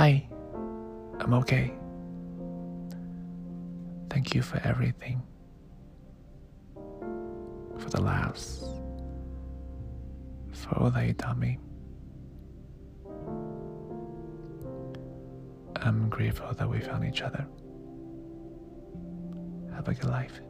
Hi, I'm okay. Thank you for everything. For the laughs. For all that you taught me. I'm grateful that we found each other. Have a good life.